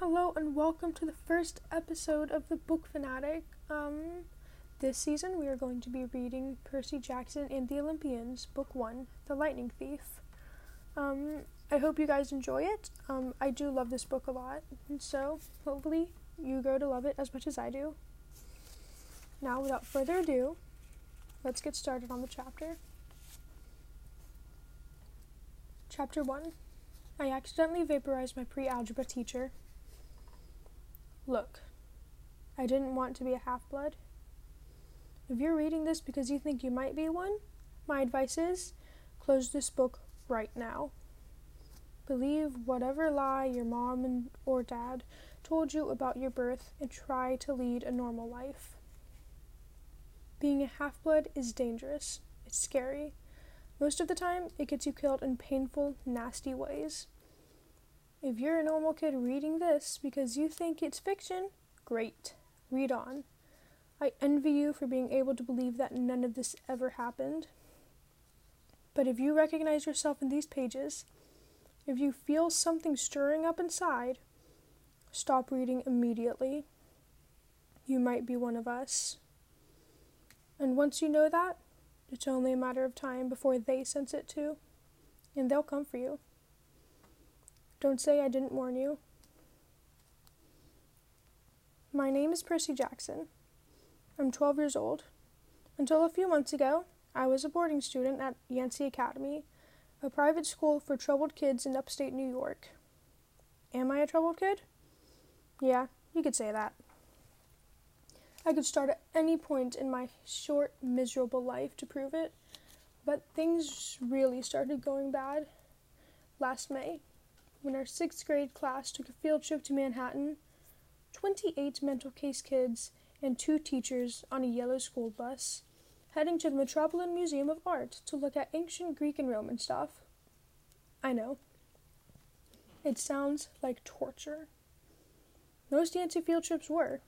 Hello and welcome to the first episode of the Book Fanatic. Um, this season we are going to be reading Percy Jackson and the Olympians, Book One, The Lightning Thief. Um, I hope you guys enjoy it. Um, I do love this book a lot, and so hopefully you grow to love it as much as I do. Now, without further ado, let's get started on the chapter. Chapter 1 I accidentally vaporized my pre algebra teacher. Look, I didn't want to be a half blood. If you're reading this because you think you might be one, my advice is close this book right now. Believe whatever lie your mom and, or dad told you about your birth and try to lead a normal life. Being a half blood is dangerous. It's scary. Most of the time, it gets you killed in painful, nasty ways. If you're a normal kid reading this because you think it's fiction, great. Read on. I envy you for being able to believe that none of this ever happened. But if you recognize yourself in these pages, if you feel something stirring up inside, stop reading immediately. You might be one of us. And once you know that, it's only a matter of time before they sense it too, and they'll come for you. Don't say I didn't warn you. My name is Percy Jackson. I'm 12 years old. Until a few months ago, I was a boarding student at Yancey Academy, a private school for troubled kids in upstate New York. Am I a troubled kid? Yeah, you could say that. I could start at any point in my short, miserable life to prove it, but things really started going bad last May when our sixth grade class took a field trip to Manhattan, 28 mental case kids and two teachers on a yellow school bus, heading to the Metropolitan Museum of Art to look at ancient Greek and Roman stuff. I know. It sounds like torture. Most Yancey field trips were.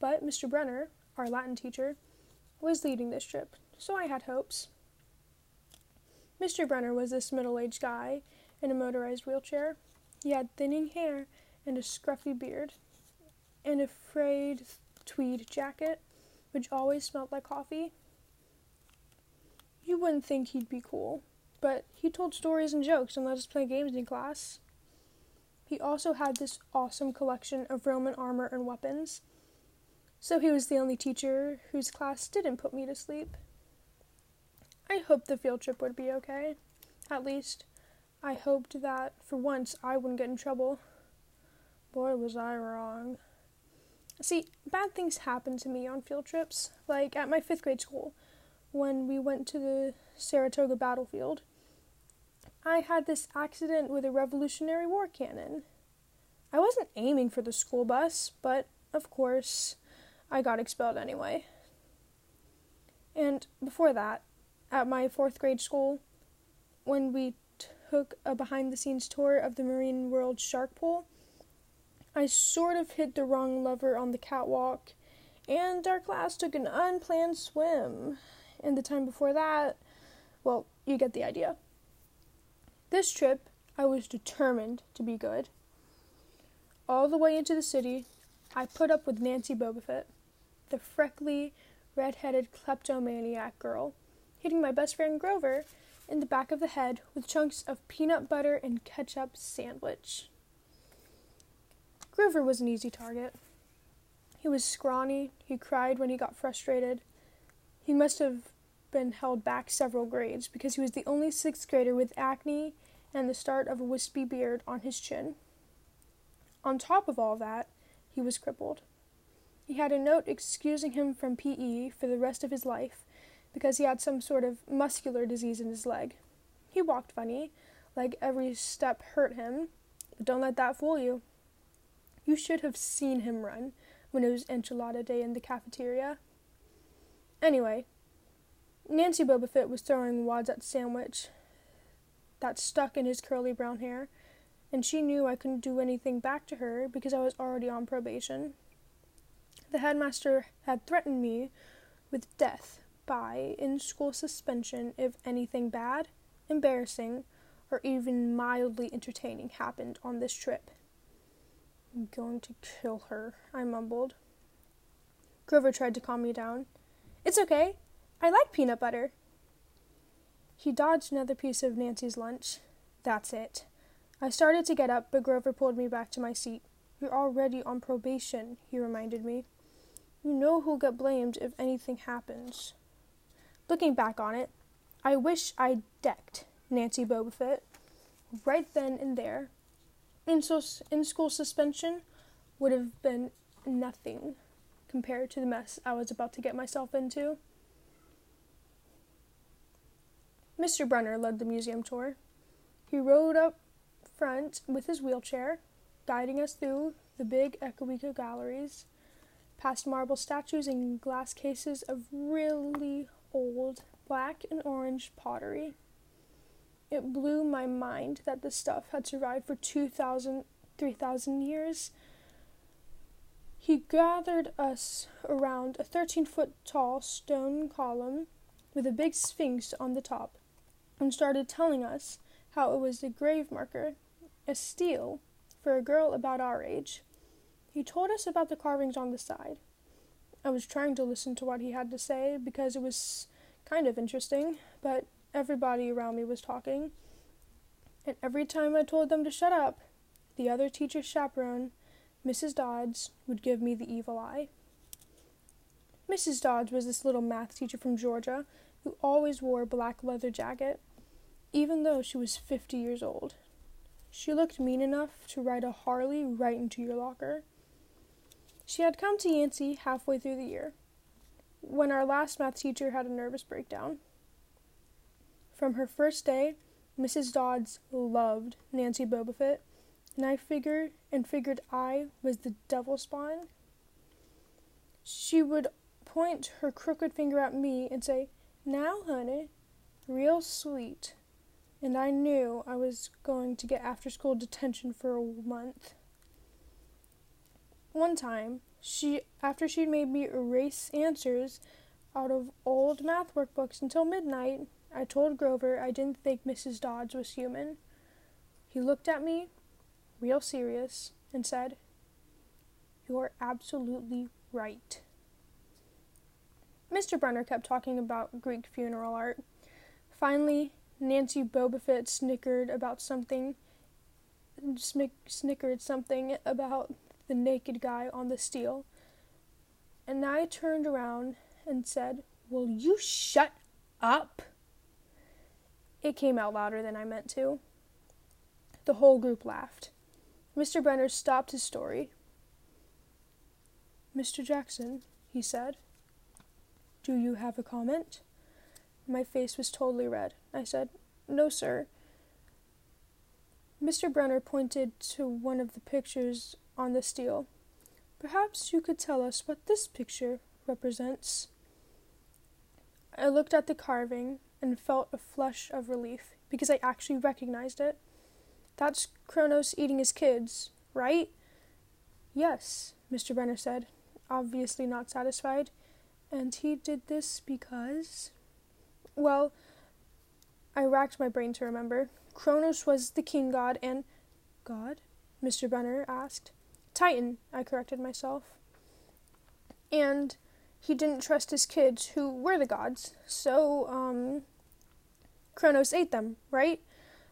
But Mr. Brunner, our Latin teacher, was leading this trip, so I had hopes. Mr. Brunner was this middle aged guy in a motorized wheelchair. He had thinning hair and a scruffy beard, and a frayed tweed jacket, which always smelled like coffee. You wouldn't think he'd be cool, but he told stories and jokes and let us play games in class. He also had this awesome collection of Roman armor and weapons, so he was the only teacher whose class didn't put me to sleep. I hoped the field trip would be okay. At least, I hoped that for once I wouldn't get in trouble. Boy, was I wrong. See, bad things happen to me on field trips, like at my fifth grade school when we went to the Saratoga battlefield. I had this accident with a Revolutionary War cannon. I wasn't aiming for the school bus, but of course, I got expelled anyway. And before that, at my fourth grade school, when we took a behind the scenes tour of the Marine World Shark Pool. I sort of hit the wrong lever on the catwalk, and our class took an unplanned swim. And the time before that, well, you get the idea. This trip, I was determined to be good. All the way into the city, I put up with Nancy Bobofit, the freckly, red headed kleptomaniac girl, hitting my best friend Grover in the back of the head with chunks of peanut butter and ketchup sandwich. Grover was an easy target. He was scrawny, he cried when he got frustrated. He must have been held back several grades because he was the only sixth grader with acne and the start of a wispy beard on his chin. On top of all that, he was crippled. He had a note excusing him from PE for the rest of his life because he had some sort of muscular disease in his leg. He walked funny, like every step hurt him, but don't let that fool you. You should have seen him run when it was enchilada day in the cafeteria. Anyway, Nancy Bobofit was throwing wads at Sandwich that stuck in his curly brown hair, and she knew I couldn't do anything back to her because I was already on probation. The headmaster had threatened me with death by in school suspension if anything bad, embarrassing, or even mildly entertaining happened on this trip. I'm going to kill her, I mumbled. Grover tried to calm me down. It's okay. I like peanut butter. He dodged another piece of Nancy's lunch. That's it. I started to get up, but Grover pulled me back to my seat. You're already on probation, he reminded me. You know who'll get blamed if anything happens. Looking back on it, I wish I'd decked Nancy Bobofit right then and there. In, so, in school suspension would have been nothing compared to the mess I was about to get myself into. Mr. Brunner led the museum tour. He rode up front with his wheelchair, guiding us through the big Ekaweeka galleries, past marble statues and glass cases of really old black and orange pottery. It blew my mind that this stuff had survived for 2,000, 3,000 years. He gathered us around a 13 foot tall stone column with a big sphinx on the top and started telling us how it was a grave marker, a stele, for a girl about our age. He told us about the carvings on the side. I was trying to listen to what he had to say because it was kind of interesting, but everybody around me was talking. And every time I told them to shut up, the other teacher's chaperone, Mrs. Dodds, would give me the evil eye. Mrs. Dodds was this little math teacher from Georgia who always wore a black leather jacket, even though she was fifty years old. She looked mean enough to ride a Harley right into your locker. She had come to Yancey halfway through the year, when our last math teacher had a nervous breakdown. From her first day, Mrs. Dodds loved Nancy Bobofit, and I figured and figured I was the devil spawn. She would point her crooked finger at me and say, Now, honey, real sweet. And I knew I was going to get after school detention for a month. One time, she after she'd made me erase answers out of old math workbooks until midnight, I told Grover I didn't think Mrs. Dodds was human. He looked at me, real serious, and said, You're absolutely right. Mr. Brunner kept talking about Greek funeral art. Finally, Nancy Bobofit snickered about something, snickered something about the naked guy on the stele. And I turned around and said, Will you shut up? It came out louder than I meant to. The whole group laughed. Mr. Brunner stopped his story. Mr. Jackson, he said, do you have a comment? My face was totally red. I said, No, sir. Mr. Brunner pointed to one of the pictures on the stele. Perhaps you could tell us what this picture represents. I looked at the carving and felt a flush of relief because I actually recognized it. That's Kronos eating his kids, right? Yes, Mr. Brunner said, obviously not satisfied. And he did this because. Well, I racked my brain to remember. Kronos was the king god and. God? Mr. Brunner asked. Titan, I corrected myself. And he didn't trust his kids, who were the gods. So, um, Kronos ate them, right?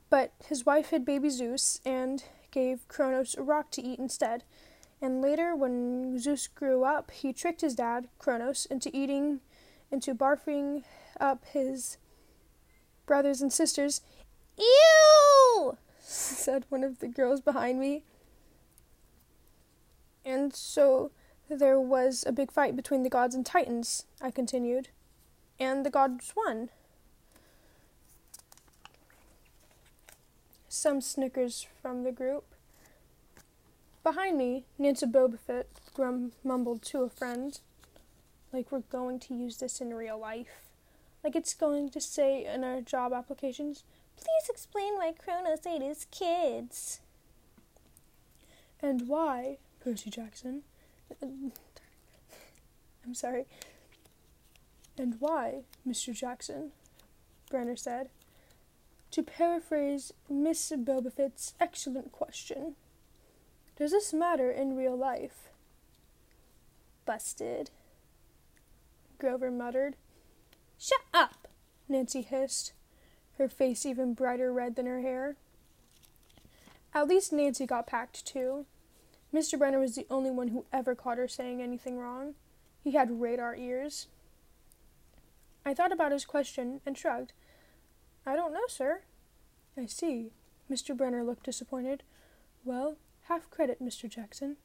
But his wife hid baby Zeus and gave Kronos a rock to eat instead. And later, when Zeus grew up, he tricked his dad, Kronos, into eating, into barfing up his brothers and sisters. Ew! said one of the girls behind me. And so there was a big fight between the gods and titans, I continued. And the gods won. Some snickers from the group. Behind me, Nancy Bobofit grum- mumbled to a friend, like we're going to use this in real life. Like it's going to say in our job applications, please explain why Kronos ate his kids. And why, Percy Jackson? I'm sorry. And why, Mr. Jackson? Brunner said. To paraphrase Miss Bobofit's excellent question, Does this matter in real life? Busted. Grover muttered. Shut up, Nancy hissed, her face even brighter red than her hair. At least Nancy got packed too. Mr. Brunner was the only one who ever caught her saying anything wrong. He had radar ears. I thought about his question and shrugged. I don't know, sir. I see. Mr. Brunner looked disappointed. Well, half credit, Mr. Jackson.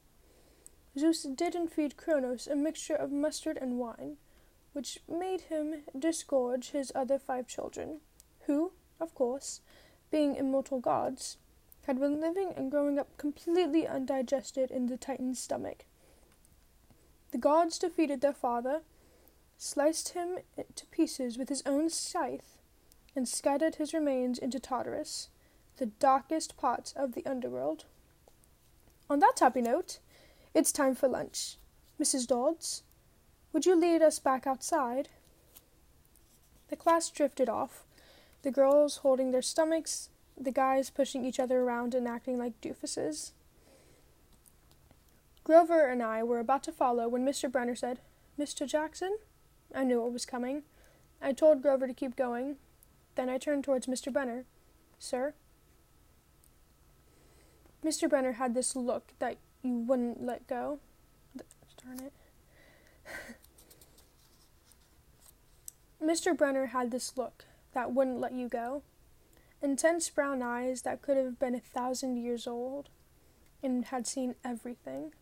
Zeus didn't feed Kronos a mixture of mustard and wine which made him disgorge his other five children, who, of course, being immortal gods, had been living and growing up completely undigested in the Titan's stomach. The gods defeated their father, sliced him to pieces with his own scythe, and scattered his remains into Tartarus, the darkest part of the underworld. On that happy note, it's time for lunch. Mrs. Dodds, would you lead us back outside? The class drifted off, the girls holding their stomachs, the guys pushing each other around and acting like doofuses. Grover and I were about to follow when Mr. Brunner said, Mr. Jackson? I knew it was coming. I told Grover to keep going. Then I turned towards Mr. Brunner. Sir? Mr. Brunner had this look that you wouldn't let go. Darn it. Mr. Brunner had this look that wouldn't let you go. Intense brown eyes that could have been a thousand years old and had seen everything.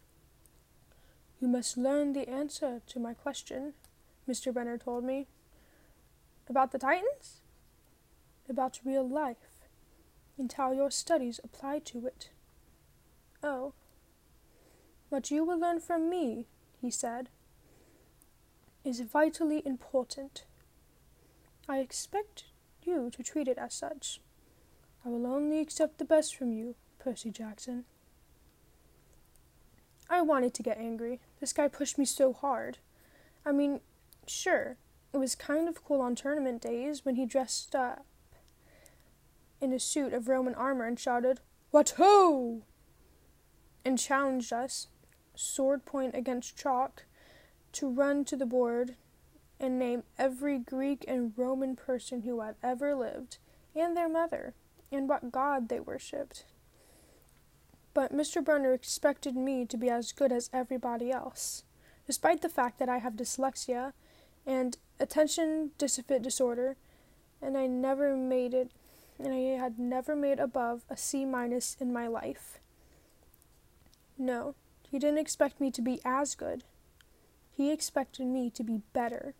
You must learn the answer to my question, Mr. Brunner told me. About the Titans? About real life, and how your studies apply to it. Oh. What you will learn from me, he said, is vitally important. I expect you to treat it as such. I will only accept the best from you, Percy Jackson. I wanted to get angry. This guy pushed me so hard. I mean, sure, it was kind of cool on tournament days when he dressed up in a suit of Roman armor and shouted, What ho! and challenged us, sword point against chalk, to run to the board and name every Greek and Roman person who had ever lived, and their mother, and what god they worshipped. But Mr. Brunner expected me to be as good as everybody else, despite the fact that I have dyslexia and attention deficit disorder, and I never made it, and I had never made above a C minus in my life. No, he didn't expect me to be as good. He expected me to be better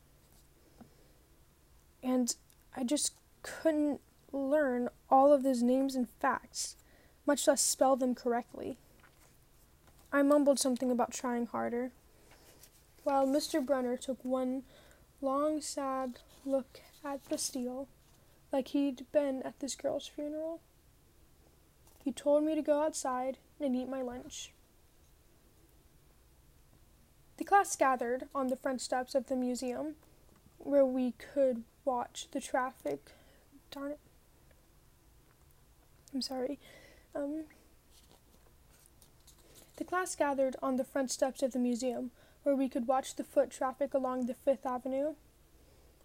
and I just couldn't learn all of those names and facts, much less spell them correctly. I mumbled something about trying harder, while Mr. Brunner took one long, sad look at Bastille, like he'd been at this girl's funeral. He told me to go outside and eat my lunch. The class gathered on the front steps of the museum, where we could watch the traffic. Darn it. I'm sorry. Um, the class gathered on the front steps of the museum, where we could watch the foot traffic along the Fifth Avenue.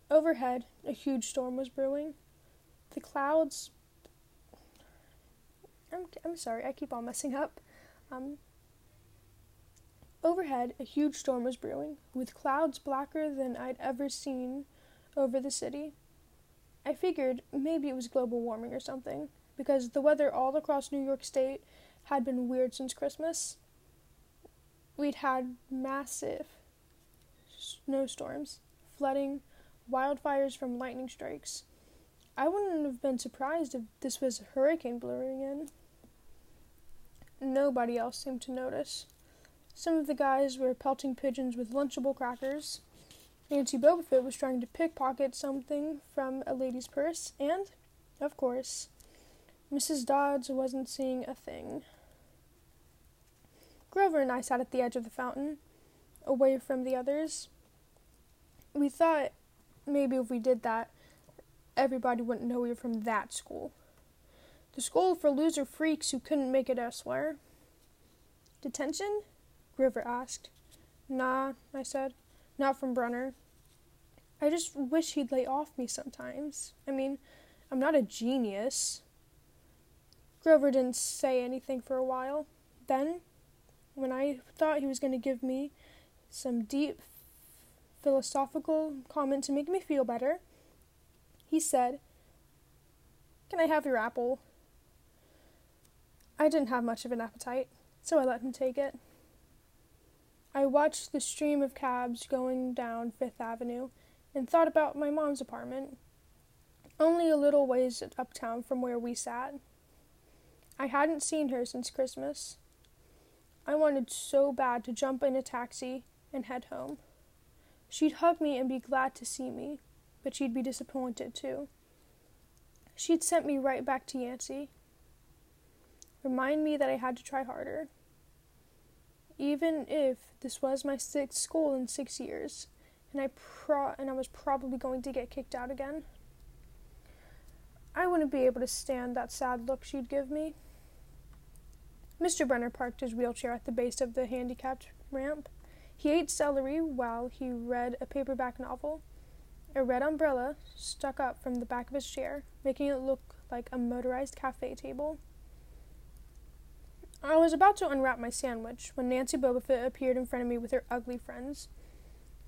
Overhead, a huge storm was brewing. The clouds. I'm, I'm sorry, I keep on messing up. Um, overhead, a huge storm was brewing, with clouds blacker than I'd ever seen over the city. I figured maybe it was global warming or something, because the weather all across New York State had been weird since Christmas. We'd had massive snowstorms, flooding, wildfires from lightning strikes. I wouldn't have been surprised if this was a hurricane blowing in. Nobody else seemed to notice. Some of the guys were pelting pigeons with Lunchable crackers. Nancy Bobofit was trying to pickpocket something from a lady's purse, and, of course, Mrs. Dodds wasn't seeing a thing. Grover and I sat at the edge of the fountain, away from the others. We thought maybe if we did that, everybody wouldn't know we were from that school. The school for loser freaks who couldn't make it elsewhere. Detention? Grover asked. Nah, I said. Not from Brunner. I just wish he'd lay off me sometimes. I mean, I'm not a genius. Grover didn't say anything for a while. Then, when I thought he was going to give me some deep philosophical comment to make me feel better, he said, Can I have your apple? I didn't have much of an appetite, so I let him take it. I watched the stream of cabs going down Fifth Avenue and thought about my mom's apartment, only a little ways uptown from where we sat. I hadn't seen her since Christmas. I wanted so bad to jump in a taxi and head home. She'd hug me and be glad to see me, but she'd be disappointed too. She'd sent me right back to Yancey. Remind me that I had to try harder. Even if this was my sixth school in six years, and I pro and I was probably going to get kicked out again. I wouldn't be able to stand that sad look she'd give me. Mr. Brunner parked his wheelchair at the base of the handicapped ramp. He ate celery while he read a paperback novel. A red umbrella stuck up from the back of his chair, making it look like a motorized cafe table. I was about to unwrap my sandwich when Nancy Bobofit appeared in front of me with her ugly friends.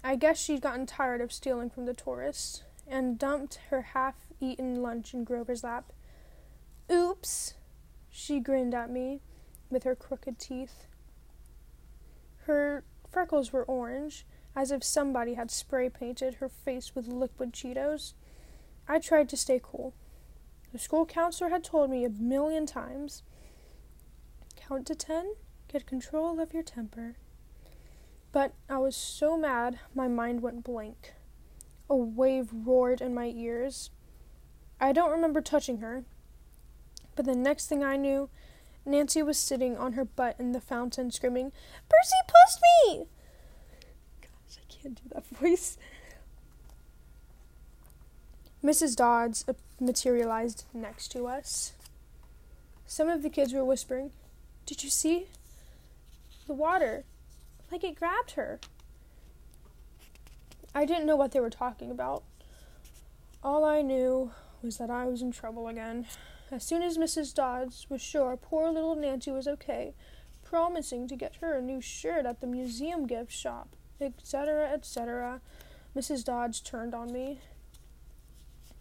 I guess she'd gotten tired of stealing from the tourists and dumped her half eaten lunch in Grover's lap. Oops! She grinned at me with her crooked teeth. Her freckles were orange, as if somebody had spray painted her face with liquid Cheetos. I tried to stay cool. The school counselor had told me a million times count to ten, get control of your temper. But I was so mad my mind went blank. A wave roared in my ears. I don't remember touching her, but the next thing I knew, Nancy was sitting on her butt in the fountain screaming, Percy pushed me! Gosh, I can't do that voice. Mrs. Dodds materialized next to us. Some of the kids were whispering, Did you see? The water. Like it grabbed her. I didn't know what they were talking about. All I knew was that I was in trouble again. As soon as Mrs. Dodds was sure poor little Nancy was okay, promising to get her a new shirt at the museum gift shop, etc., etc., Mrs. Dodds turned on me.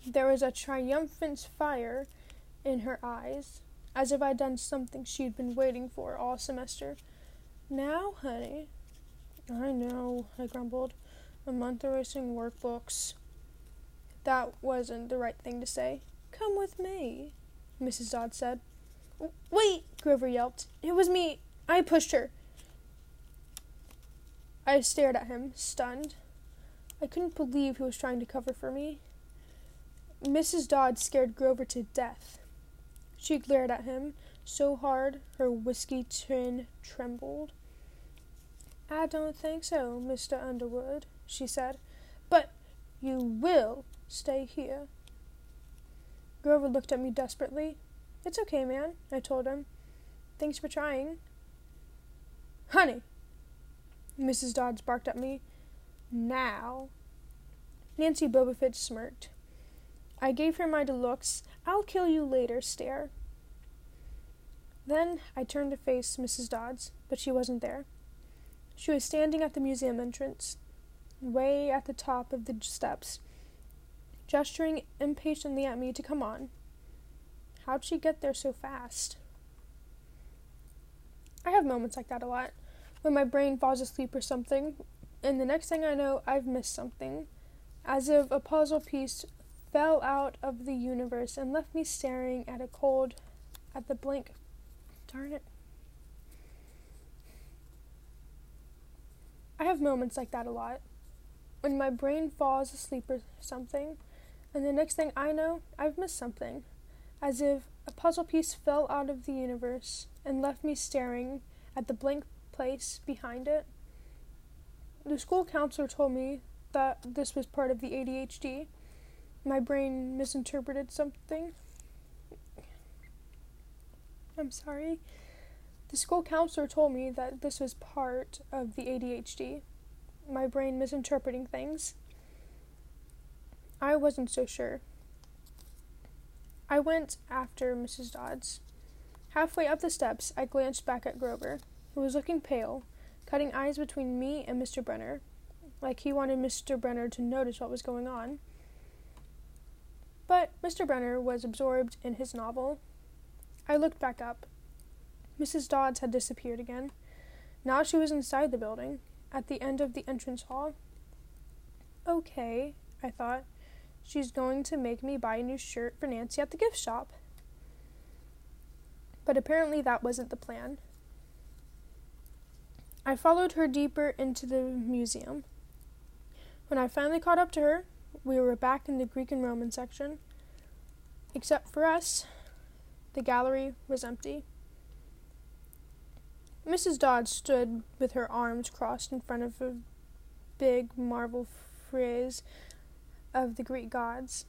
There was a triumphant fire in her eyes, as if I'd done something she'd been waiting for all semester. Now, honey. I know, I grumbled. A month erasing workbooks. That wasn't the right thing to say. Come with me, Mrs. Dodd said. Wait, Grover yelped. It was me. I pushed her. I stared at him, stunned. I couldn't believe he was trying to cover for me. Mrs. Dodd scared Grover to death. She glared at him so hard her whiskey chin trembled. I don't think so, Mr. Underwood, she said. But you will stay here. Grover looked at me desperately. It's okay, man, I told him. Thanks for trying. Honey! Mrs. Dodds barked at me. Now. Nancy Bobofit smirked. I gave her my deluxe, I'll kill you later stare. Then I turned to face Mrs. Dodds, but she wasn't there. She was standing at the museum entrance, way at the top of the steps, gesturing impatiently at me to come on. How'd she get there so fast? I have moments like that a lot, when my brain falls asleep or something, and the next thing I know, I've missed something, as if a puzzle piece fell out of the universe and left me staring at a cold, at the blank. Darn it. I have moments like that a lot. When my brain falls asleep or something, and the next thing I know, I've missed something. As if a puzzle piece fell out of the universe and left me staring at the blank place behind it. The school counselor told me that this was part of the ADHD. My brain misinterpreted something. I'm sorry. The school counselor told me that this was part of the ADHD, my brain misinterpreting things. I wasn't so sure. I went after Mrs. Dodds. Halfway up the steps, I glanced back at Grover, who was looking pale, cutting eyes between me and Mr. Brunner, like he wanted Mr. Brunner to notice what was going on. But Mr. Brunner was absorbed in his novel. I looked back up. Mrs. Dodds had disappeared again. Now she was inside the building, at the end of the entrance hall. Okay, I thought. She's going to make me buy a new shirt for Nancy at the gift shop. But apparently that wasn't the plan. I followed her deeper into the museum. When I finally caught up to her, we were back in the Greek and Roman section. Except for us, the gallery was empty. Mrs. Dodds stood with her arms crossed in front of a big marble frieze of the Greek gods.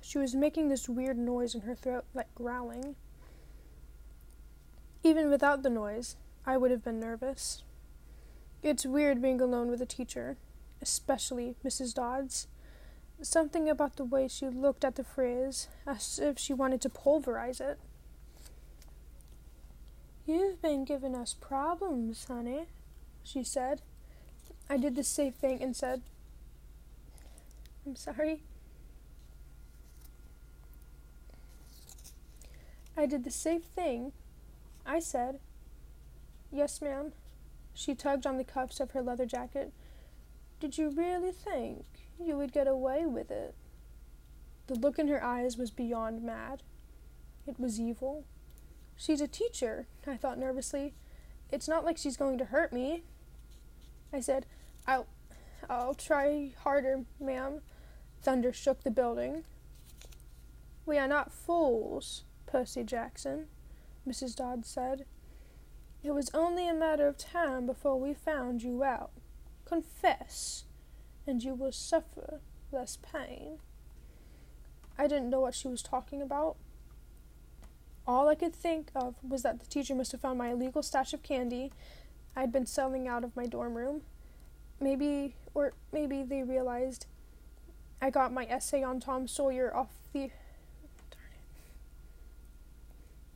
She was making this weird noise in her throat, like growling. Even without the noise, I would have been nervous. It's weird being alone with a teacher, especially Mrs. Dodds. Something about the way she looked at the phrase, as if she wanted to pulverize it. You've been giving us problems, honey, she said. I did the safe thing and said, I'm sorry. I did the safe thing. I said, Yes, ma'am. She tugged on the cuffs of her leather jacket. Did you really think you would get away with it? The look in her eyes was beyond mad. It was evil. She's a teacher, I thought nervously. It's not like she's going to hurt me. I said, I'll I'll try harder, ma'am. Thunder shook the building. We are not fools, Percy Jackson, Mrs. Dodd said. It was only a matter of time before we found you out. Confess, and you will suffer less pain. I didn't know what she was talking about, all I could think of was that the teacher must have found my illegal stash of candy I'd been selling out of my dorm room. Maybe, or maybe they realized I got my essay on Tom Sawyer off the.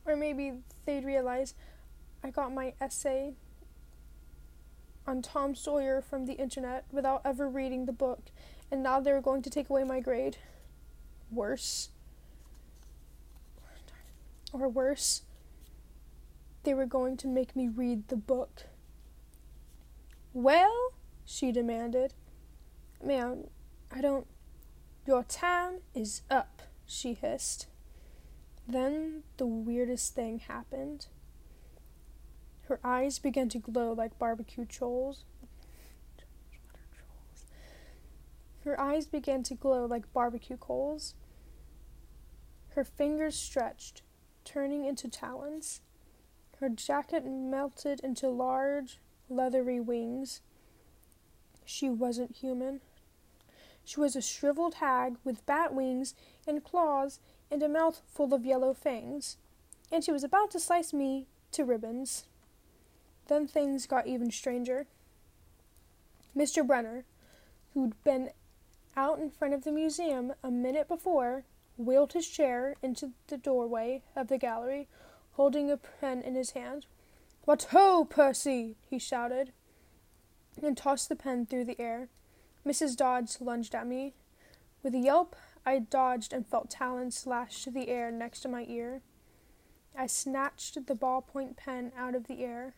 Or maybe they'd realize I got my essay on Tom Sawyer from the internet without ever reading the book, and now they were going to take away my grade. Worse or worse, they were going to make me read the book. Well, she demanded. Ma'am, I don't. Your time is up, she hissed. Then the weirdest thing happened. Her eyes began to glow like barbecue coals. Her eyes began to glow like barbecue coals. Her fingers stretched, turning into talons. Her jacket melted into large, leathery wings. She wasn't human. She was a shriveled hag with bat wings and claws and a mouth full of yellow fangs, and she was about to slice me to ribbons. Then things got even stranger. Mr. Brunner, who'd been out in front of the museum a minute before, wheeled his chair into the doorway of the gallery, holding a pen in his hand. What ho, Percy! he shouted, and tossed the pen through the air. Mrs. Dodds lunged at me. With a yelp, I dodged and felt talons slash to the air next to my ear. I snatched the ballpoint pen out of the air,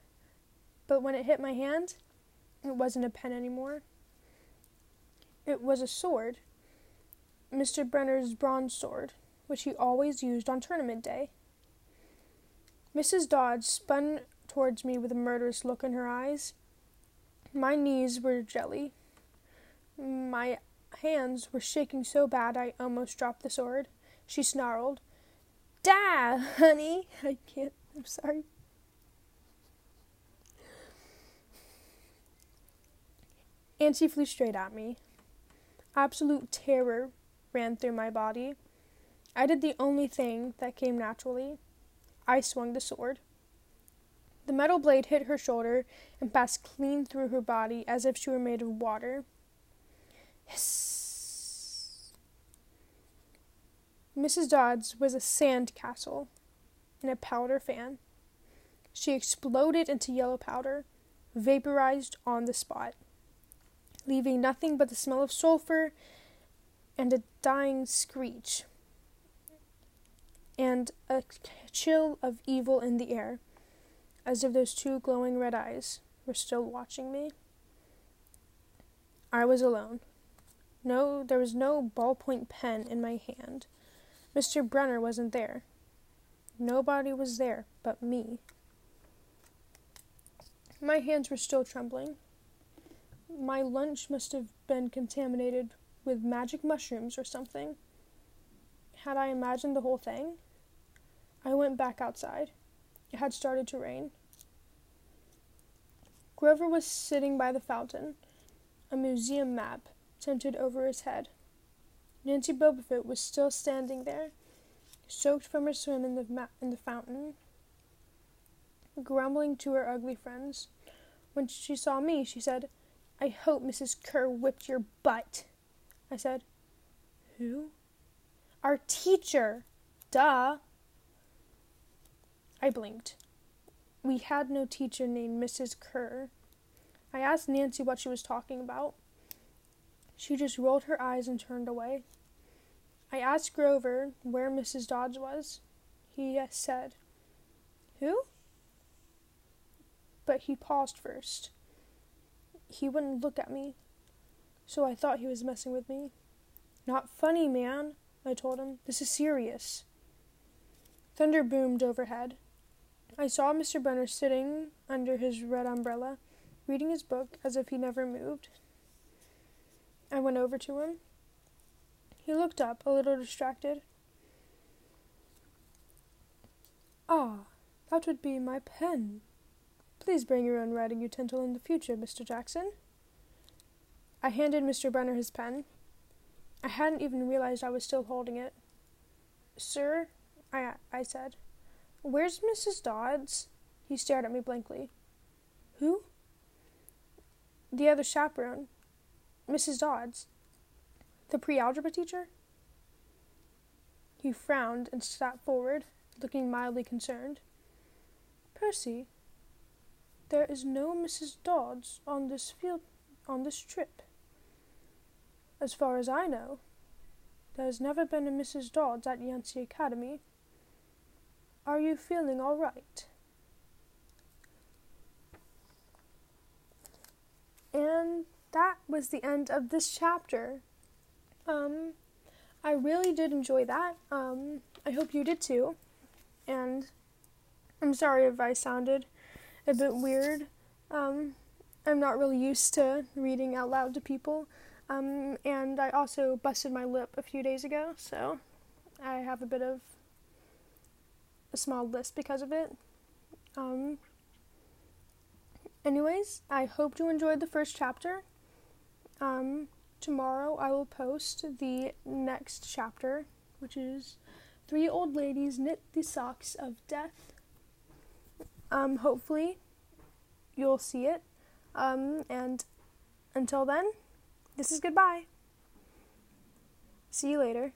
but when it hit my hand, it wasn't a pen anymore. It was a sword, Mr. Brunner's bronze sword, which he always used on tournament day. Mrs. Dodds spun towards me with a murderous look in her eyes. My knees were jelly. My hands were shaking so bad I almost dropped the sword. She snarled, Die, honey! I can't, I'm sorry. And she flew straight at me. Absolute terror ran through my body. I did the only thing that came naturally. I swung the sword. The metal blade hit her shoulder and passed clean through her body as if she were made of water. Hiss. Mrs. Dodds was a sand castle and a powder fan. She exploded into yellow powder, vaporized on the spot, leaving nothing but the smell of sulfur and a dying screech, and a chill of evil in the air, as if those two glowing red eyes were still watching me. I was alone. No, there was no ballpoint pen in my hand. Mr. Brunner wasn't there. Nobody was there but me. My hands were still trembling. My lunch must have been contaminated with magic mushrooms or something. Had I imagined the whole thing? I went back outside. It had started to rain. Grover was sitting by the fountain, a museum map tilted over his head. Nancy Bobofit was still standing there, soaked from her swim in the, ma- in the fountain, grumbling to her ugly friends. When she saw me, she said, I hope Mrs. Kerr whipped your butt. I said, Who? Our teacher. Duh. I blinked. We had no teacher named Mrs. Kerr. I asked Nancy what she was talking about. She just rolled her eyes and turned away. I asked Grover where Mrs. Dodds was. He said, Who? But he paused first. He wouldn't look at me, so I thought he was messing with me. Not funny, man, I told him. This is serious. Thunder boomed overhead. I saw Mr. Brunner sitting under his red umbrella, reading his book as if he never moved. I went over to him. He looked up, a little distracted. Ah, that would be my pen. Please bring your own writing utensil in the future, Mr. Jackson. I handed Mr. Brunner his pen. I hadn't even realized I was still holding it. Sir, I, I said, where's Mrs. Dodds? He stared at me blankly. Who? The other chaperone. Mrs. Dodds. The pre algebra teacher? He frowned and sat forward, looking mildly concerned. Percy, there is no Mrs. Dodds on this field on this trip. As far as I know, there has never been a Mrs. Dodds at Yancey Academy. Are you feeling all right? And that was the end of this chapter. Um, I really did enjoy that. Um, I hope you did too. And I'm sorry if I sounded a bit weird. Um, I'm not really used to reading out loud to people. Um, and I also busted my lip a few days ago, so I have a bit of a small list because of it. Um, anyways, I hope you enjoyed the first chapter. Um, tomorrow I will post the next chapter, which is Three Old Ladies Knit the Socks of Death. Um, hopefully, you'll see it. Um, and until then, this is goodbye. See you later.